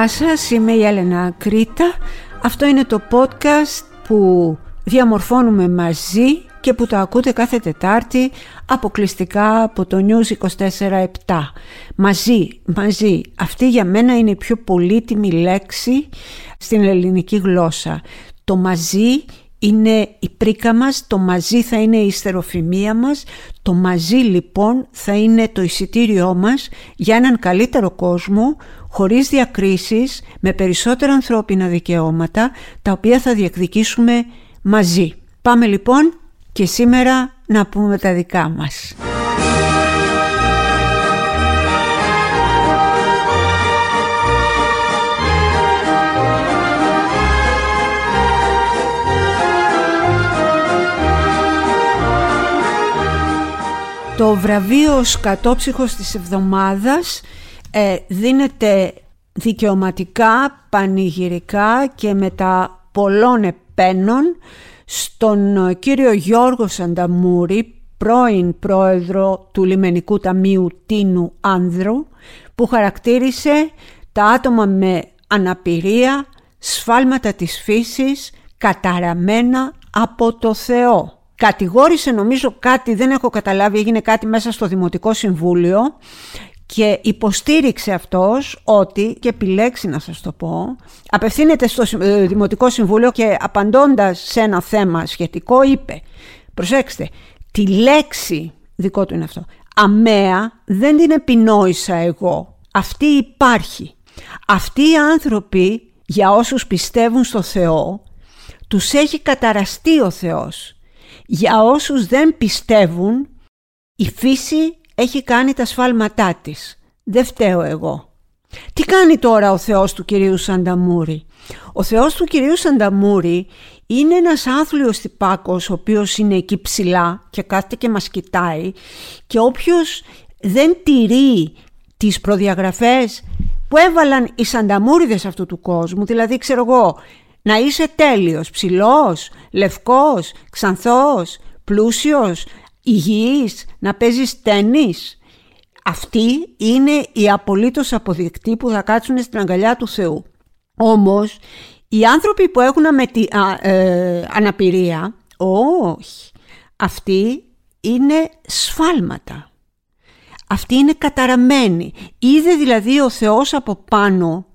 Γεια σας, είμαι η Έλενα Κρήτα. Αυτό είναι το podcast που διαμορφώνουμε μαζί και που το ακούτε κάθε Τετάρτη αποκλειστικά από το News 24-7. Μαζί, μαζί. Αυτή για μένα είναι η πιο πολύτιμη λέξη στην ελληνική γλώσσα. Το μαζί είναι η πρίκα μας, το μαζί θα είναι η ιστεροφημία μας, το μαζί λοιπόν θα είναι το εισιτήριό μας για έναν καλύτερο κόσμο, χωρίς διακρίσεις, με περισσότερα ανθρώπινα δικαιώματα, τα οποία θα διεκδικήσουμε μαζί. Πάμε λοιπόν και σήμερα να πούμε τα δικά μας. Το βραβείο «Σκατόψυχος της εβδομάδας» ε, δίνεται δικαιωματικά, πανηγυρικά και μετά πολλών επένων στον κύριο Γιώργο Σανταμούρη, πρώην πρόεδρο του Λιμενικού Ταμείου Τίνου Άνδρου, που χαρακτήρισε τα άτομα με αναπηρία, σφάλματα της φύσης, καταραμένα από το Θεό. Κατηγόρησε νομίζω κάτι, δεν έχω καταλάβει, έγινε κάτι μέσα στο Δημοτικό Συμβούλιο και υποστήριξε αυτός ότι, και επιλέξει να σας το πω, απευθύνεται στο ε, Δημοτικό Συμβούλιο και απαντώντας σε ένα θέμα σχετικό είπε προσέξτε, τη λέξη, δικό του είναι αυτό, αμαία δεν την επινόησα εγώ, αυτή υπάρχει. Αυτοί οι άνθρωποι, για όσους πιστεύουν στο Θεό, τους έχει καταραστεί ο Θεός. Για όσους δεν πιστεύουν, η φύση έχει κάνει τα σφάλματά της. Δεν φταίω εγώ. Τι κάνει τώρα ο Θεός του κυρίου Σανταμούρη; Ο Θεός του κυρίου Σανταμούρη είναι ένας άθλιος τυπάκος ο οποίος είναι εκεί ψηλά και κάθεται και μας κοιτάει και όποιος δεν τηρεί τις προδιαγραφές που έβαλαν οι Σανταμούριδες αυτού του κόσμου, δηλαδή ξέρω εγώ, να είσαι τέλειος, ψηλός, λευκός, ξανθός, πλούσιος, υγιής, να παίζεις τένις. Αυτοί είναι οι απολύτως αποδεικτοί που θα κάτσουν στην αγκαλιά του Θεού. Όμως, οι άνθρωποι που έχουν αμετι... ε, αναπηρία, όχι, αυτοί είναι σφάλματα. Αυτοί είναι καταραμένοι. Είδε δηλαδή ο Θεός από πάνω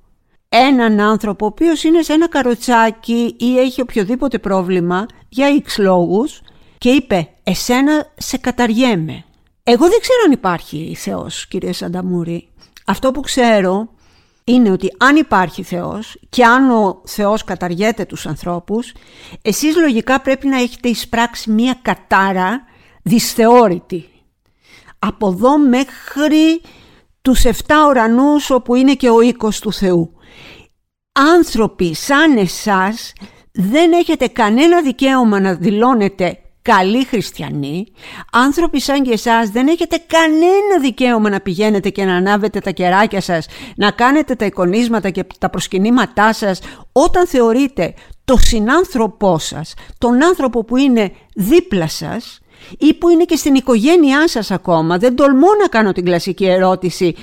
έναν άνθρωπο ο οποίος είναι σε ένα καροτσάκι ή έχει οποιοδήποτε πρόβλημα για X λόγους και είπε «Εσένα σε καταριέμαι». Εγώ δεν ξέρω αν υπάρχει Θεός, κύριε Σανταμούρη. Αυτό που ξέρω είναι ότι αν υπάρχει Θεός και αν ο Θεός καταργέται τους ανθρώπους, εσείς λογικά πρέπει να έχετε εισπράξει μία κατάρα δυσθεώρητη. Από εδώ μέχρι τους 7 ουρανούς όπου είναι και ο οίκος του Θεού. Άνθρωποι σαν εσάς δεν έχετε κανένα δικαίωμα να δηλώνετε καλοί χριστιανοί, άνθρωποι σαν και εσάς δεν έχετε κανένα δικαίωμα να πηγαίνετε και να ανάβετε τα κεράκια σας, να κάνετε τα εικονίσματα και τα προσκυνήματά σας όταν θεωρείτε το συνάνθρωπό σας, τον άνθρωπο που είναι δίπλα σας ή που είναι και στην οικογένειά σας ακόμα. Δεν τολμώ να κάνω την κλασική ερώτηση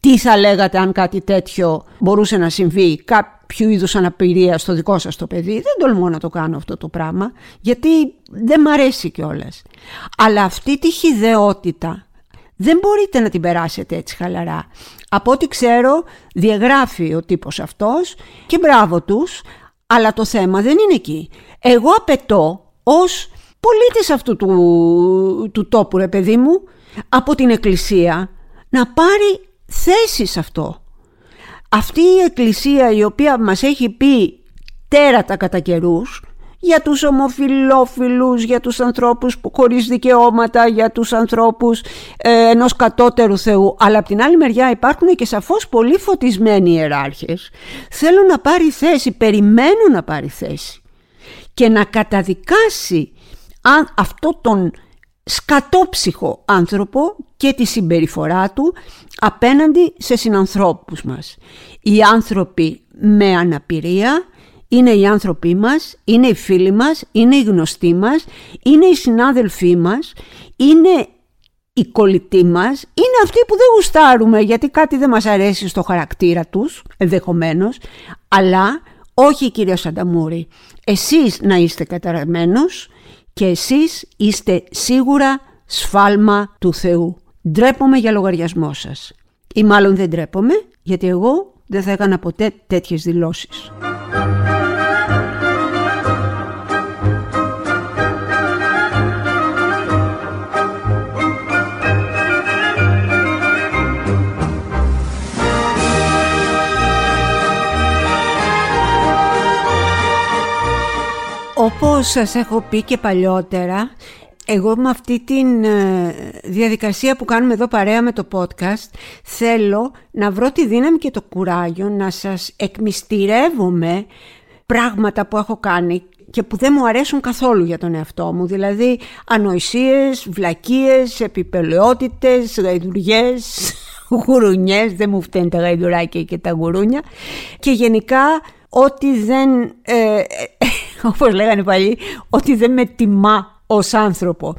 τι θα λέγατε αν κάτι τέτοιο μπορούσε να συμβεί, κάποιο είδους αναπηρία στο δικό σας το παιδί. Δεν τολμώ να το κάνω αυτό το πράγμα, γιατί δεν μ' αρέσει κιόλας. Αλλά αυτή τη χιδεότητα δεν μπορείτε να την περάσετε έτσι χαλαρά. Από ό,τι ξέρω διαγράφει ο τύπος αυτός και μπράβο τους, αλλά το θέμα δεν είναι εκεί. Εγώ απαιτώ ως πολίτης αυτού του, του τόπου ρε παιδί μου, από την εκκλησία να πάρει θέση σε αυτό. Αυτή η εκκλησία η οποία μας έχει πει τέρατα κατά καιρούς για τους ομοφιλόφιλους, για τους ανθρώπους που χωρίς δικαιώματα, για τους ανθρώπους ε, ενός κατώτερου Θεού. Αλλά από την άλλη μεριά υπάρχουν και σαφώς πολύ φωτισμένοι ιεράρχες. Θέλουν να πάρει θέση, περιμένουν να πάρει θέση και να καταδικάσει αν αυτό τον σκατόψυχο άνθρωπο και τη συμπεριφορά του απέναντι σε συνανθρώπους μας. Οι άνθρωποι με αναπηρία είναι οι άνθρωποι μας, είναι οι φίλοι μας, είναι οι γνωστοί μας, είναι οι συνάδελφοί μας, είναι οι κολλητοί μας είναι αυτοί που δεν γουστάρουμε γιατί κάτι δεν μας αρέσει στο χαρακτήρα τους, ενδεχομένως, αλλά όχι κυρία Σανταμούρη. Εσείς να είστε καταραμένος και εσείς είστε σίγουρα σφάλμα του Θεού. Ντρέπομαι για λογαριασμό σας. Ή μάλλον δεν ντρέπομαι γιατί εγώ δεν θα έκανα ποτέ τέτοιες δηλώσεις. Όπως σας έχω πει και παλιότερα, εγώ με αυτή τη ε, διαδικασία που κάνουμε εδώ παρέα με το podcast θέλω να βρω τη δύναμη και το κουράγιο να σας εκμυστηρεύομαι πράγματα που έχω κάνει και που δεν μου αρέσουν καθόλου για τον εαυτό μου. Δηλαδή ανοησίες, βλακίες, επιπελαιότητες, γαϊδουριές, γουρουνιές, δεν μου φταίνουν τα γαϊδουράκια και τα γουρούνια και γενικά ό,τι δεν... Ε, όπως λέγανε παλιοί, ότι δεν με τιμά ως άνθρωπο.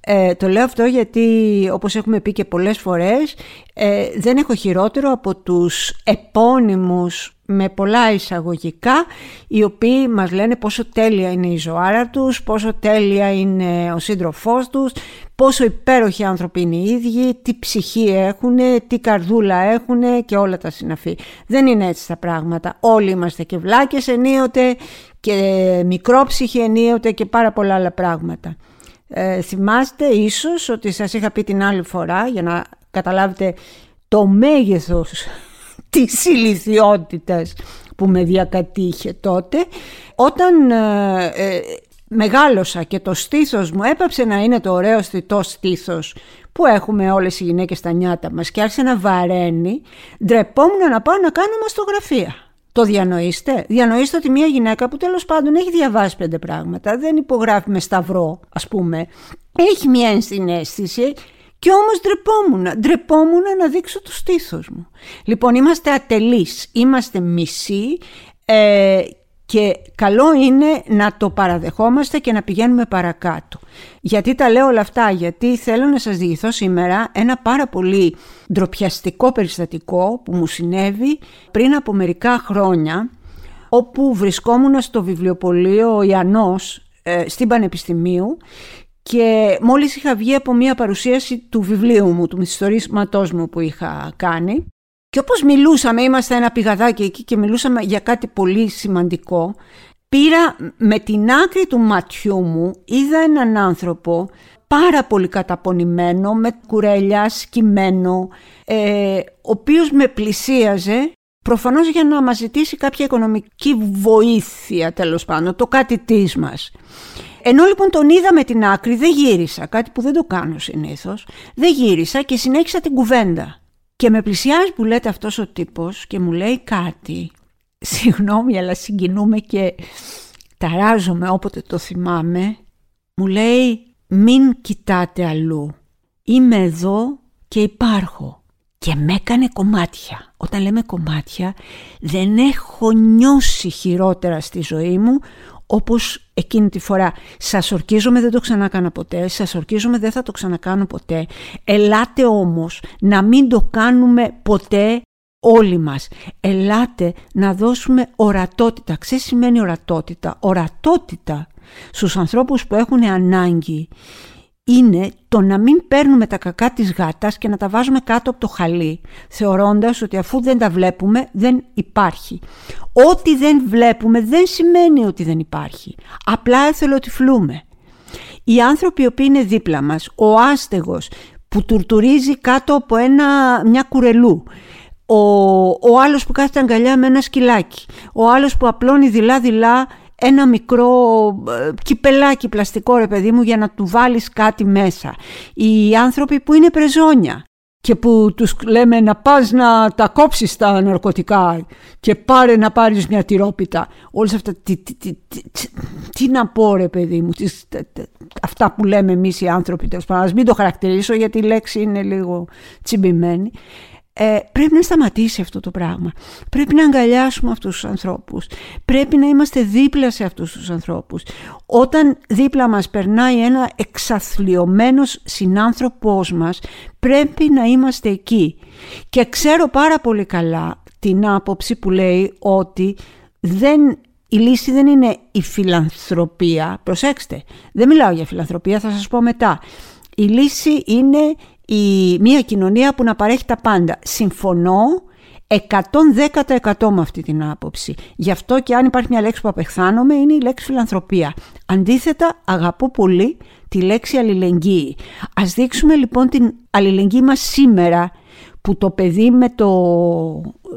Ε, το λέω αυτό γιατί όπως έχουμε πει και πολλές φορές ε, δεν έχω χειρότερο από τους επώνυμους με πολλά εισαγωγικά οι οποίοι μας λένε πόσο τέλεια είναι η ζωάρα τους, πόσο τέλεια είναι ο σύντροφός τους, πόσο υπέροχοι άνθρωποι είναι οι ίδιοι, τι ψυχή έχουν, τι καρδούλα έχουν και όλα τα συναφή. Δεν είναι έτσι τα πράγματα. Όλοι είμαστε και βλάκες ενίοτε και μικρόψυχοι ενίοτε και πάρα πολλά άλλα πράγματα. Ε, θυμάστε ίσως ότι σας είχα πει την άλλη φορά για να καταλάβετε το μέγεθος της ηλικιότητας που με διακατήχε τότε όταν ε, ε, μεγάλωσα και το στήθος μου έπαψε να είναι το ωραίο στιτό στήθος που έχουμε όλες οι γυναίκες στα νιάτα μας και άρχισε να βαραίνει ντρεπόμουν να πάω να κάνω μαστογραφία το διανοείστε. Διανοείστε ότι μια γυναίκα που τέλος πάντων έχει διαβάσει πέντε πράγματα, δεν υπογράφει με σταυρό ας πούμε, έχει μια ενσυναίσθηση και όμως ντρεπόμουν. Ντρεπόμουν να δείξω το στήθος μου. Λοιπόν είμαστε ατελείς, είμαστε μισοί ε, και καλό είναι να το παραδεχόμαστε και να πηγαίνουμε παρακάτω. Γιατί τα λέω όλα αυτά, γιατί θέλω να σας διηγηθώ σήμερα ένα πάρα πολύ ντροπιαστικό περιστατικό που μου συνέβη πριν από μερικά χρόνια όπου βρισκόμουν στο βιβλιοπωλείο Ιαννός ε, στην Πανεπιστημίου και μόλις είχα βγει από μια παρουσίαση του βιβλίου μου, του μυθιστορήματός μου που είχα κάνει και όπως μιλούσαμε, είμαστε ένα πηγαδάκι εκεί και μιλούσαμε για κάτι πολύ σημαντικό, πήρα με την άκρη του ματιού μου, είδα έναν άνθρωπο πάρα πολύ καταπονημένο, με κουρέλια, σκυμμένο, ε, ο οποίος με πλησίαζε προφανώς για να μας ζητήσει κάποια οικονομική βοήθεια τέλος πάντων, το κάτι της μας. Ενώ λοιπόν τον είδα με την άκρη δεν γύρισα, κάτι που δεν το κάνω συνήθως, δεν γύρισα και συνέχισα την κουβέντα. Και με πλησιάζει που λέτε αυτός ο τύπος και μου λέει κάτι. Συγγνώμη αλλά συγκινούμε και ταράζομαι όποτε το θυμάμαι. Μου λέει μην κοιτάτε αλλού. Είμαι εδώ και υπάρχω. Και με έκανε κομμάτια. Όταν λέμε κομμάτια δεν έχω νιώσει χειρότερα στη ζωή μου όπως εκείνη τη φορά. Σας ορκίζομαι, δεν το ξανακάνω ποτέ, σας ορκίζομαι, δεν θα το ξανακάνω ποτέ. Ελάτε όμως να μην το κάνουμε ποτέ όλοι μας. Ελάτε να δώσουμε ορατότητα. Ξέρεις σημαίνει ορατότητα; Ορατότητα στους ανθρώπους που έχουν ανάγκη είναι το να μην παίρνουμε τα κακά της γάτας και να τα βάζουμε κάτω από το χαλί, θεωρώντας ότι αφού δεν τα βλέπουμε δεν υπάρχει. Ό,τι δεν βλέπουμε δεν σημαίνει ότι δεν υπάρχει. Απλά εθελοτυφλούμε. Οι άνθρωποι οι οποίοι είναι δίπλα μας, ο άστεγος που τουρτουρίζει κάτω από ένα, μια κουρελού, ο, ο άλλος που κάθεται αγκαλιά με ένα σκυλάκι, ο άλλος που απλώνει δειλά-δειλά ένα μικρό ε, κυπελάκι πλαστικό ρε παιδί μου για να του βάλεις κάτι μέσα. Οι άνθρωποι που είναι πρεζόνια και που τους λέμε να πας να τα κόψεις τα ναρκωτικά και πάρε να πάρεις μια τυρόπιτα. Όλες αυτά, τι, τι, τι, τι να πω ρε παιδί μου, αυτά που λέμε εμείς οι άνθρωποι, τέλος πάντων, μην το χαρακτηρίσω γιατί η λέξη είναι λίγο τσιμπημένη. Ε, πρέπει να σταματήσει αυτό το πράγμα. Πρέπει να αγκαλιάσουμε αυτούς τους ανθρώπους. Πρέπει να είμαστε δίπλα σε αυτούς τους ανθρώπους. Όταν δίπλα μας περνάει ένα εξαθλειωμένος συνάνθρωπός μας, πρέπει να είμαστε εκεί. Και ξέρω πάρα πολύ καλά την άποψη που λέει ότι δεν η λύση δεν είναι η φιλανθρωπία. Προσέξτε, δεν μιλάω για φιλανθρωπία, θα σας πω μετά. Η λύση είναι η, μια κοινωνία που να παρέχει τα πάντα. Συμφωνώ 110% με αυτή την άποψη. Γι' αυτό και αν υπάρχει μια λέξη που απεχθάνομαι είναι η λέξη φιλανθρωπία. Αντίθετα αγαπώ πολύ τη λέξη αλληλεγγύη. Ας δείξουμε λοιπόν την αλληλεγγύη μας σήμερα που το παιδί με το,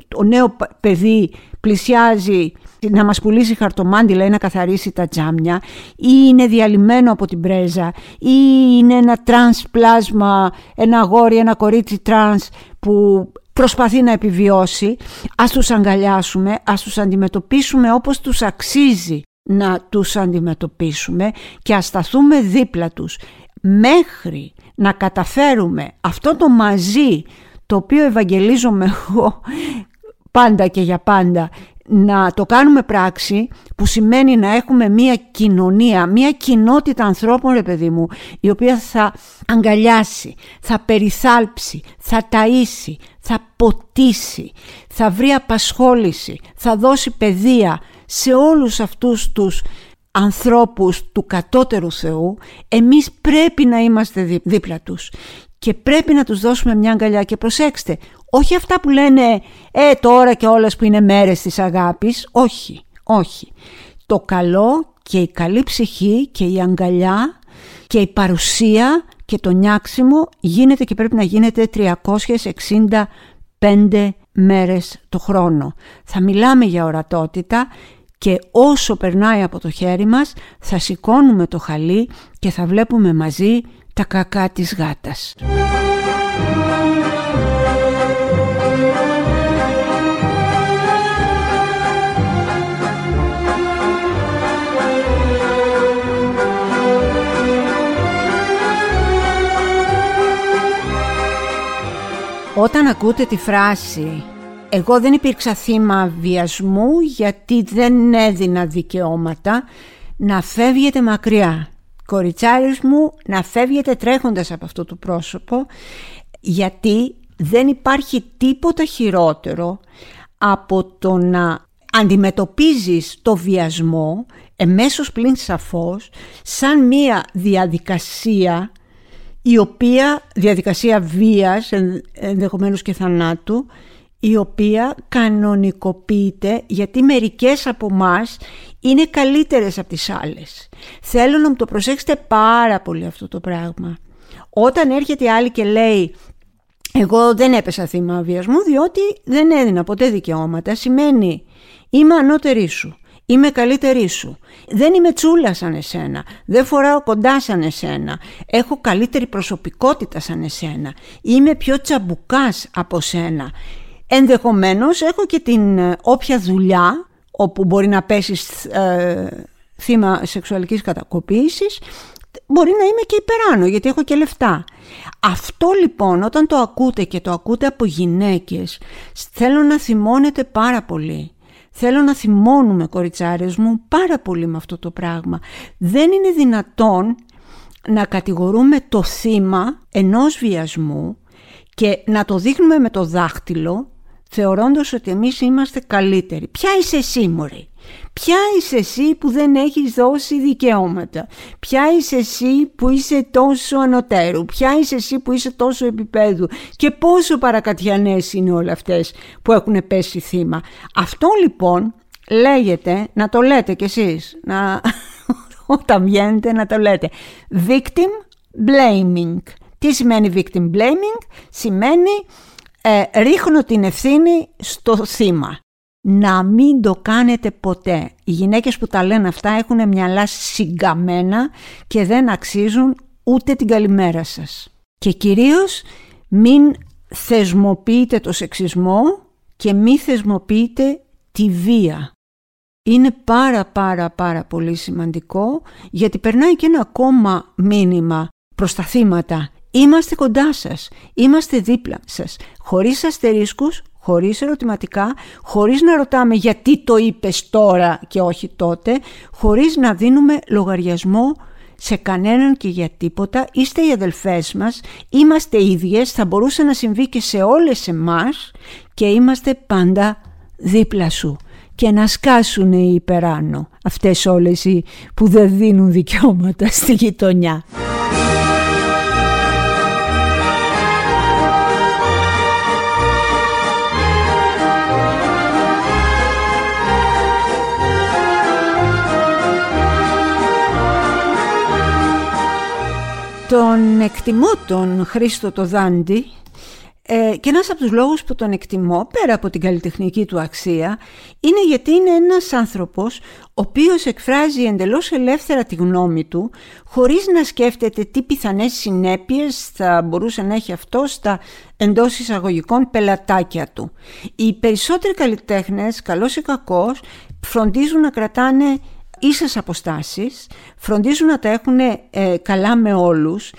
το νέο παιδί πλησιάζει να μας πουλήσει χαρτομάντιλα ή να καθαρίσει τα τζάμια ή είναι διαλυμένο από την πρέζα ή είναι ένα τρανς πλάσμα, ένα αγόρι, ένα κορίτσι τρανς που προσπαθεί να επιβιώσει, ας τους αγκαλιάσουμε, ας τους αντιμετωπίσουμε όπως τους αξίζει να τους αντιμετωπίσουμε και ας σταθούμε δίπλα τους μέχρι να καταφέρουμε αυτό το μαζί το οποίο ευαγγελίζομαι εγώ πάντα και για πάντα να το κάνουμε πράξη που σημαίνει να έχουμε μια κοινωνία, μια κοινότητα ανθρώπων ρε παιδί μου η οποία θα αγκαλιάσει, θα περιθάλψει, θα ταΐσει, θα ποτίσει, θα βρει απασχόληση, θα δώσει παιδεία σε όλους αυτούς τους ανθρώπους του κατώτερου Θεού. Εμείς πρέπει να είμαστε δίπλα τους και πρέπει να τους δώσουμε μια αγκαλιά. Και προσέξτε όχι αυτά που λένε «Ε, τώρα και όλες που είναι μέρες της αγάπης». Όχι, όχι. Το καλό και η καλή ψυχή και η αγκαλιά και η παρουσία και το νιάξιμο γίνεται και πρέπει να γίνεται 365 μέρες το χρόνο. Θα μιλάμε για ορατότητα και όσο περνάει από το χέρι μας θα σηκώνουμε το χαλί και θα βλέπουμε μαζί τα κακά της γάτας. Όταν ακούτε τη φράση «Εγώ δεν υπήρξα θύμα βιασμού γιατί δεν έδινα δικαιώματα», να φεύγετε μακριά. Κοριτσάρις μου, να φεύγετε τρέχοντας από αυτό το πρόσωπο, γιατί δεν υπάρχει τίποτα χειρότερο από το να αντιμετωπίζεις το βιασμό, εμέσως πλην σαφώς, σαν μία διαδικασία η οποία διαδικασία βίας, ενδεχομένως και θανάτου, η οποία κανονικοποιείται γιατί μερικές από μας είναι καλύτερες από τις άλλες. Θέλω να μου το προσέξετε πάρα πολύ αυτό το πράγμα. Όταν έρχεται η άλλη και λέει εγώ δεν έπεσα θύμα βιασμού διότι δεν έδινα ποτέ δικαιώματα, σημαίνει είμαι ανώτερη σου. Είμαι καλύτερη σου. Δεν είμαι τσούλα σαν εσένα. Δεν φοράω κοντά σαν εσένα. Έχω καλύτερη προσωπικότητα σαν εσένα. Είμαι πιο τσαμπουκάς από σένα. Ενδεχομένως έχω και την ε, όποια δουλειά όπου μπορεί να πέσεις ε, θύμα σεξουαλικής κατακοποίησης μπορεί να είμαι και υπεράνω γιατί έχω και λεφτά. Αυτό λοιπόν όταν το ακούτε και το ακούτε από γυναίκες θέλω να θυμώνετε πάρα πολύ. Θέλω να θυμώνουμε κοριτσάρες μου πάρα πολύ με αυτό το πράγμα. Δεν είναι δυνατόν να κατηγορούμε το θύμα ενός βιασμού και να το δείχνουμε με το δάχτυλο θεωρώντας ότι εμείς είμαστε καλύτεροι. Ποια είσαι εσύ μωρή. Ποια είσαι εσύ που δεν έχεις δώσει δικαιώματα; Ποια είσαι εσύ που είσαι τόσο ανωτέρου; Ποια είσαι εσύ που είσαι τόσο επίπεδου; Και πόσο παρακατιανές είναι όλα αυτές που έχουν πέσει θύμα; Αυτό λοιπόν λέγεται, να το λέτε κι εσείς, να, όταν βγαίνετε να το λέτε, victim blaming. Τι σημαίνει victim blaming? Σημαίνει ε, ρίχνω την ευθύνη στο θύμα. Να μην το κάνετε ποτέ. Οι γυναίκες που τα λένε αυτά έχουν μυαλά συγκαμμένα και δεν αξίζουν ούτε την καλημέρα σας. Και κυρίως μην θεσμοποιείτε το σεξισμό και μη θεσμοποιείτε τη βία. Είναι πάρα πάρα πάρα πολύ σημαντικό γιατί περνάει και ένα ακόμα μήνυμα προς τα θύματα Είμαστε κοντά σας, είμαστε δίπλα σας, χωρίς αστερίσκους, χωρίς ερωτηματικά, χωρίς να ρωτάμε γιατί το είπες τώρα και όχι τότε, χωρίς να δίνουμε λογαριασμό σε κανέναν και για τίποτα, είστε οι αδελφές μας, είμαστε ίδιες, θα μπορούσε να συμβεί και σε όλες εμάς και είμαστε πάντα δίπλα σου και να σκάσουν οι υπεράνω αυτές όλες οι που δεν δίνουν δικαιώματα στη γειτονιά. Τον εκτιμώ τον Χρήστο το Δάντη ε, και ένας από τους λόγους που τον εκτιμώ πέρα από την καλλιτεχνική του αξία είναι γιατί είναι ένας άνθρωπος ο οποίος εκφράζει εντελώς ελεύθερα τη γνώμη του χωρίς να σκέφτεται τι πιθανές συνέπειες θα μπορούσε να έχει αυτό στα εντός εισαγωγικών πελατάκια του. Οι περισσότεροι καλλιτέχνες, καλός ή κακός, φροντίζουν να κρατάνε ίσες αποστάσεις, φροντίζουν να τα έχουν ε, καλά με όλους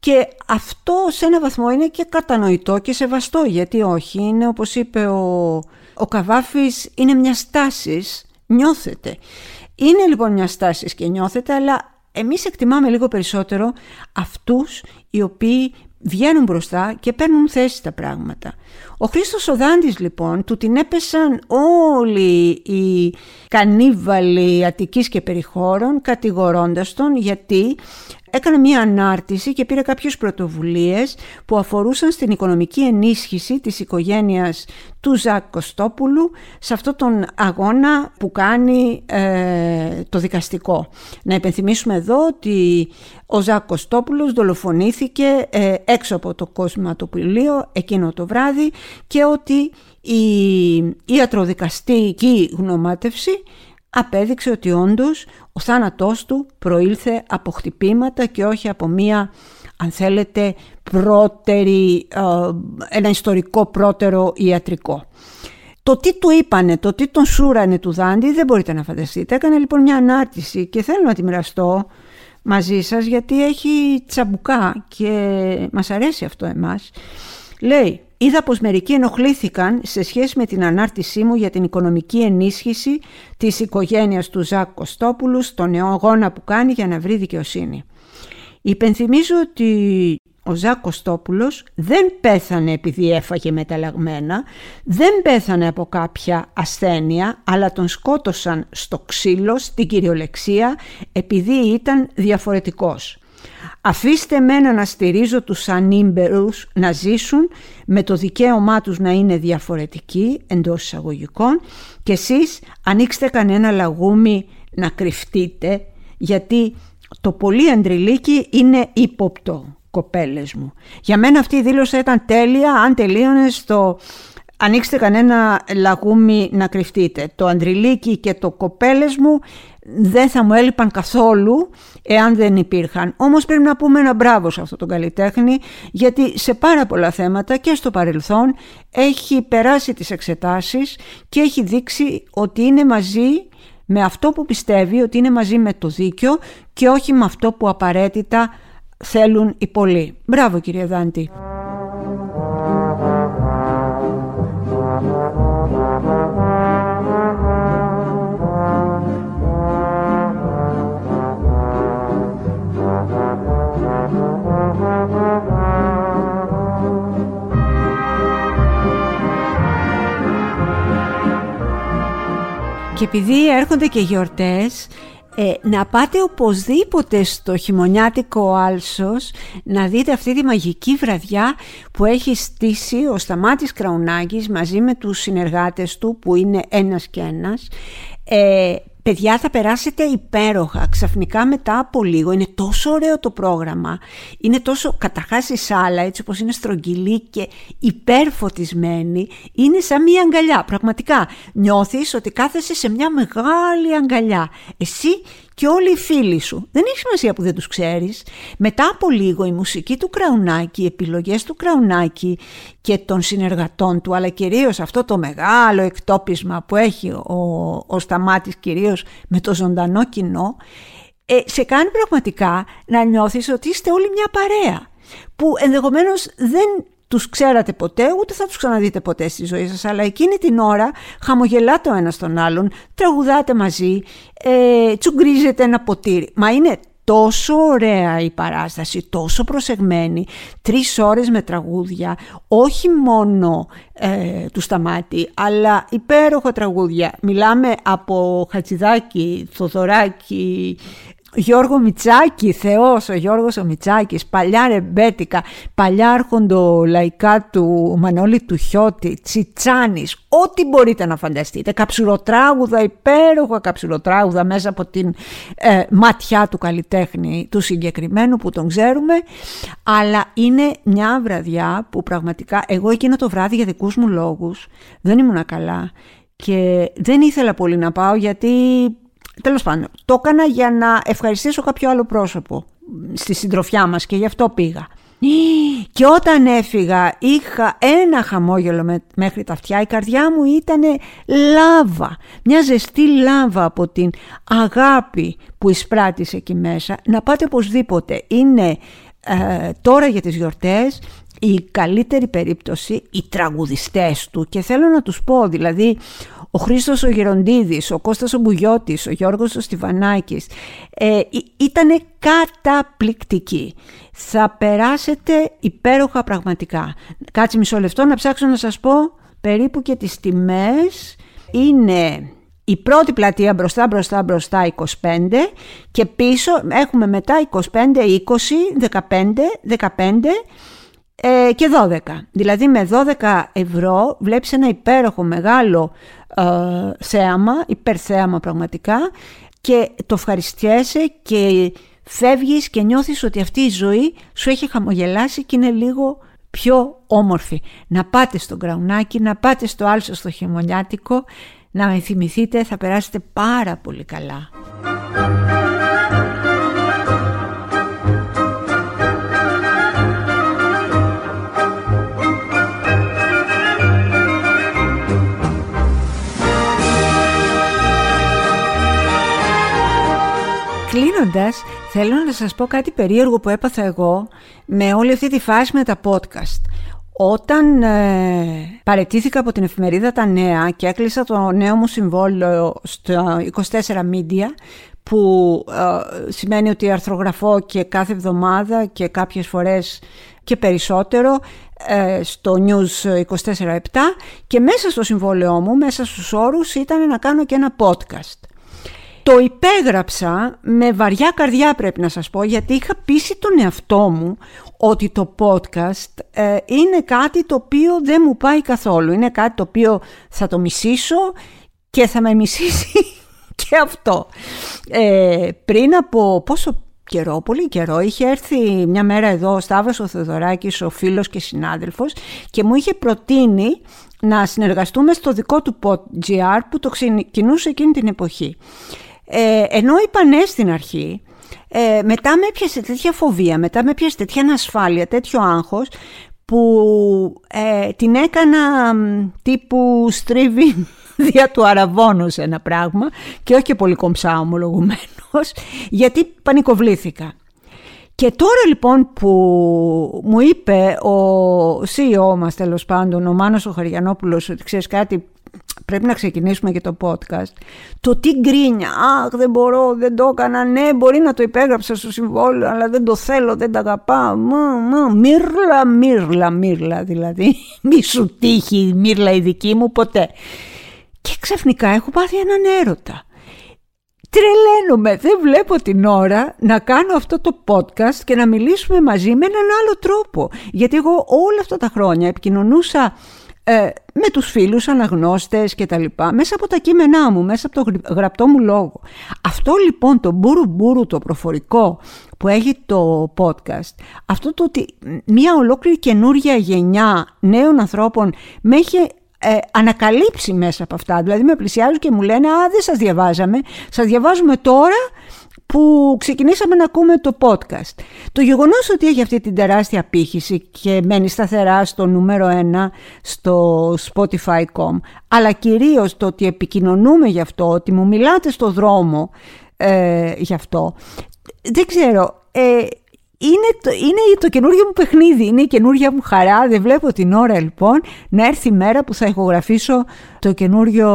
και αυτό σε ένα βαθμό είναι και κατανοητό και σεβαστό γιατί όχι, είναι όπως είπε ο, ο Καβάφης, είναι μια στάσης, νιώθετε. Είναι λοιπόν μια στάση και νιώθετε, αλλά εμείς εκτιμάμε λίγο περισσότερο αυτούς οι οποίοι βγαίνουν μπροστά και παίρνουν θέση στα πράγματα. Ο Χρήστος Οδάντης λοιπόν, του την έπεσαν όλοι οι κανίβαλοι Αττικής και περιχώρων κατηγορώντας τον γιατί έκανε μια ανάρτηση και πήρε κάποιες πρωτοβουλίες που αφορούσαν στην οικονομική ενίσχυση της οικογένειας του Ζακ Κωστόπουλου σε αυτόν τον αγώνα που κάνει ε, το δικαστικό. Να υπενθυμίσουμε εδώ ότι ο Ζακ Κωστόπουλος δολοφονήθηκε ε, έξω από το κοσματοπηλείο εκείνο το βράδυ και ότι η ιατροδικαστική γνωμάτευση απέδειξε ότι όντως ο θάνατός του προήλθε από χτυπήματα και όχι από μία αν θέλετε πρώτερη, ε, ένα ιστορικό πρώτερο ιατρικό. Το τι του είπανε, το τι τον σούρανε του Δάντη δεν μπορείτε να φανταστείτε. Έκανε λοιπόν μια ανάρτηση και θέλω να τη μοιραστώ μαζί σας γιατί έχει τσαμπουκά και μας αρέσει αυτό εμάς. Λέει Είδα πως μερικοί ενοχλήθηκαν σε σχέση με την ανάρτησή μου για την οικονομική ενίσχυση της οικογένειας του Ζακ Κωστόπουλους στο νέο αγώνα που κάνει για να βρει δικαιοσύνη. Υπενθυμίζω ότι ο Ζακ Κωστόπουλος δεν πέθανε επειδή έφαγε μεταλλαγμένα, δεν πέθανε από κάποια ασθένεια, αλλά τον σκότωσαν στο ξύλο, στην κυριολεξία, επειδή ήταν διαφορετικός. Αφήστε μένα να στηρίζω τους ανήμπερους να ζήσουν με το δικαίωμά τους να είναι διαφορετικοί εντός εισαγωγικών και εσείς ανοίξτε κανένα λαγούμι να κρυφτείτε γιατί το πολύ αντριλίκι είναι ύποπτο κοπέλες μου. Για μένα αυτή η δήλωση ήταν τέλεια αν τελείωνες στο ανοίξτε κανένα λαγούμι να κρυφτείτε. Το αντριλίκι και το κοπέλες μου δεν θα μου έλειπαν καθόλου εάν δεν υπήρχαν. Όμως πρέπει να πούμε ένα μπράβο σε αυτό τον καλλιτέχνη γιατί σε πάρα πολλά θέματα και στο παρελθόν έχει περάσει τις εξετάσεις και έχει δείξει ότι είναι μαζί με αυτό που πιστεύει ότι είναι μαζί με το δίκιο και όχι με αυτό που απαραίτητα θέλουν οι πολλοί. Μπράβο κύριε Δάντη. Και επειδή έρχονται και γιορτές, ε, να πάτε οπωσδήποτε στο χειμωνιάτικο Άλσος να δείτε αυτή τη μαγική βραδιά που έχει στήσει ο Σταμάτης Κραουνάκης μαζί με τους συνεργάτες του που είναι ένας και ένας. Ε, Παιδιά θα περάσετε υπέροχα ξαφνικά μετά από λίγο. Είναι τόσο ωραίο το πρόγραμμα. Είναι τόσο καταρχάς η σάλα έτσι όπως είναι στρογγυλή και υπερφωτισμένη. Είναι σαν μια αγκαλιά. Πραγματικά νιώθεις ότι κάθεσαι σε μια μεγάλη αγκαλιά. Εσύ και όλοι οι φίλοι σου. Δεν έχει σημασία που δεν τους ξέρεις. Μετά από λίγο η μουσική του Κραουνάκη, οι επιλογές του Κραουνάκη και των συνεργατών του, αλλά κυρίως αυτό το μεγάλο εκτόπισμα που έχει ο, ο Σταμάτης κυρίως με το ζωντανό κοινό, ε, σε κάνει πραγματικά να νιώθεις ότι είστε όλοι μια παρέα. που ενδεχομένως δεν τους ξέρατε ποτέ, ούτε θα τους ξαναδείτε ποτέ στη ζωή σας, αλλά εκείνη την ώρα χαμογελάτε ο ένας τον άλλον, τραγουδάτε μαζί, ε, τσουγκρίζετε ένα ποτήρι. Μα είναι τόσο ωραία η παράσταση, τόσο προσεγμένη, τρεις ώρες με τραγούδια, όχι μόνο ε, του Σταμάτη, αλλά υπέροχα τραγούδια. Μιλάμε από Χατζηδάκη, Θοδωράκη, Γιώργο Μιτσάκη, Θεός ο Γιώργος ο Μιτσάκης, παλιά ρεμπέτικα, παλιά άρχοντο λαϊκά του Μανώλη του Χιώτη, Τσιτσάνης, ό,τι μπορείτε να φανταστείτε, καψουροτράγουδα, υπέροχα καψουροτράγουδα μέσα από την ε, ματιά του καλλιτέχνη του συγκεκριμένου που τον ξέρουμε, αλλά είναι μια βραδιά που πραγματικά εγώ εκείνο το βράδυ για δικούς μου λόγους δεν ήμουν καλά και δεν ήθελα πολύ να πάω γιατί Τέλος πάντων, το έκανα για να ευχαριστήσω κάποιο άλλο πρόσωπο στη συντροφιά μας και γι' αυτό πήγα. Και όταν έφυγα είχα ένα χαμόγελο μέχρι τα αυτιά, η καρδιά μου ήταν λάβα, μια ζεστή λάβα από την αγάπη που εισπράτησε εκεί μέσα. Να πάτε οπωσδήποτε, είναι ε, τώρα για τις γιορτές η καλύτερη περίπτωση οι τραγουδιστές του και θέλω να τους πω δηλαδή ο Χρήστος ο Γεροντίδης, ο Κώστας ο Μπουγιώτης, ο Γιώργος ο Στιβανάκης ε, ήταν καταπληκτικοί. Θα περάσετε υπέροχα πραγματικά. Κάτσε μισό λεπτό να ψάξω να σας πω περίπου και τις τιμές. Είναι η πρώτη πλατεία μπροστά μπροστά μπροστά 25 και πίσω έχουμε μετά 25, 20, 15, 15 ε, και 12. Δηλαδή με 12 ευρώ βλέπεις ένα υπέροχο μεγάλο ε, θέαμα, υπερθέαμα πραγματικά και το ευχαριστιέσαι και φεύγεις και νιώθεις ότι αυτή η ζωή σου έχει χαμογελάσει και είναι λίγο πιο όμορφη. Να πάτε στο Γκραουνάκι, να πάτε στο Άλσο στο χειμωνιάτικο, να με θυμηθείτε θα περάσετε πάρα πολύ καλά. Κλείνοντας, θέλω να σας πω κάτι περίεργο που έπαθα εγώ με όλη αυτή τη φάση με τα podcast. Όταν ε, παρετήθηκα από την εφημερίδα Τα Νέα και έκλεισα το νέο μου συμβόλαιο στο 24 Media που ε, σημαίνει ότι αρθρογραφώ και κάθε εβδομάδα και κάποιες φορές και περισσότερο ε, στο News 24-7 και μέσα στο συμβόλαιό μου, μέσα στους όρους ήταν να κάνω και ένα podcast. Το υπέγραψα με βαριά καρδιά πρέπει να σας πω γιατί είχα πείσει τον εαυτό μου ότι το podcast ε, είναι κάτι το οποίο δεν μου πάει καθόλου. Είναι κάτι το οποίο θα το μισήσω και θα με μισήσει και αυτό. Ε, πριν από πόσο καιρό, πολύ καιρό, είχε έρθει μια μέρα εδώ ο Σταύρος ο Θεοδωράκης, ο φίλος και συνάδελφος και μου είχε προτείνει να συνεργαστούμε στο δικό του PodGR που το ξεκινούσε εκείνη την εποχή. Ε, ενώ είπα ναι στην αρχή, ε, μετά με έπιασε τέτοια φοβία, μετά με έπιασε τέτοια ανασφάλεια, τέτοιο άγχος που ε, την έκανα τύπου στρίβει δια του αραβόνου σε ένα πράγμα και όχι και πολύ κομψά ομολογουμένως γιατί πανικοβλήθηκα. Και τώρα λοιπόν που μου είπε ο CEO μας τέλος πάντων, ο Μάνος ο Χαριανόπουλος ότι ξέρεις κάτι πρέπει να ξεκινήσουμε και το podcast. Το τι γκρίνια, αχ δεν μπορώ, δεν το έκανα, ναι μπορεί να το υπέγραψα στο συμβόλαιο αλλά δεν το θέλω, δεν τα αγαπάω, μα, μα, μύρλα, μύρλα, μύρλα δηλαδή, μη σου τύχει η μύρλα η δική μου ποτέ. Και ξαφνικά έχω πάθει έναν έρωτα. Τρελαίνομαι, δεν βλέπω την ώρα να κάνω αυτό το podcast και να μιλήσουμε μαζί με έναν άλλο τρόπο. Γιατί εγώ όλα αυτά τα χρόνια επικοινωνούσα ε, με τους φίλους, αναγνώστες και τα λοιπά, μέσα από τα κείμενά μου, μέσα από το γραπτό μου λόγο. Αυτό λοιπόν το μπουρου μπουρου το προφορικό που έχει το podcast, αυτό το ότι μια ολόκληρη καινούρια γενιά νέων ανθρώπων με έχει ε, ανακαλύψει μέσα από αυτά. Δηλαδή με πλησιάζουν και μου λένε «Α, δεν σας διαβάζαμε, σας διαβάζουμε τώρα που ξεκινήσαμε να ακούμε το podcast. Το γεγονός ότι έχει αυτή την τεράστια απήχηση και μένει σταθερά στο νούμερο ένα στο Spotify.com αλλά κυρίως το ότι επικοινωνούμε γι' αυτό, ότι μου μιλάτε στο δρόμο ε, γι' αυτό δεν ξέρω, ε, είναι το, είναι το καινούργιο μου παιχνίδι, είναι η καινούργια μου χαρά. Δεν βλέπω την ώρα λοιπόν να έρθει η μέρα που θα ηχογραφήσω το καινούργιο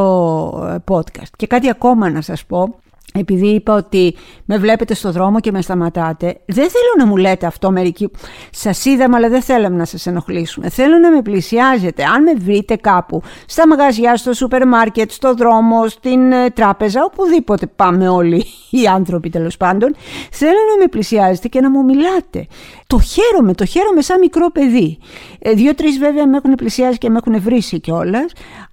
ε, podcast. Και κάτι ακόμα να σας πω, επειδή είπα ότι με βλέπετε στο δρόμο και με σταματάτε, δεν θέλω να μου λέτε αυτό μερικοί. Σας είδαμε, αλλά δεν θέλαμε να σας ενοχλήσουμε. Θέλω να με πλησιάζετε. Αν με βρείτε κάπου, στα μαγαζιά, στο σούπερ μάρκετ, στο δρόμο, στην ε, τράπεζα, οπουδήποτε πάμε όλοι οι άνθρωποι τέλος πάντων, θέλω να με πλησιάζετε και να μου μιλάτε. Το χαίρομαι, το χαίρομαι σαν μικρό παιδί. Ε, Δύο-τρεις βέβαια με έχουν πλησιάσει και με έχουν βρήσει κιόλα,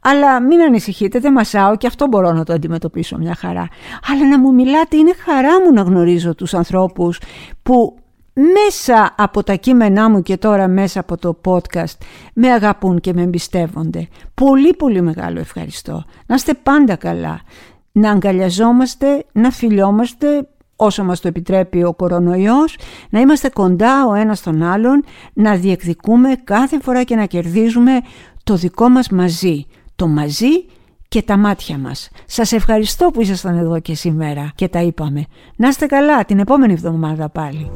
αλλά μην ανησυχείτε, δεν μασάω και αυτό μπορώ να το αντιμετωπίσω μια χαρά. Αλλά να μου μιλάτε, είναι χαρά μου να γνωρίζω τους ανθρώπους που μέσα από τα κείμενά μου και τώρα μέσα από το podcast με αγαπούν και με εμπιστεύονται. Πολύ πολύ μεγάλο ευχαριστώ. Να είστε πάντα καλά. Να αγκαλιαζόμαστε, να φιλιόμαστε όσο μας το επιτρέπει ο κορονοϊός, να είμαστε κοντά ο ένας τον άλλον, να διεκδικούμε κάθε φορά και να κερδίζουμε το δικό μας μαζί. Το μαζί και τα μάτια μας. Σας ευχαριστώ που ήσασταν εδώ και σήμερα και τα είπαμε. Να είστε καλά την επόμενη εβδομάδα πάλι.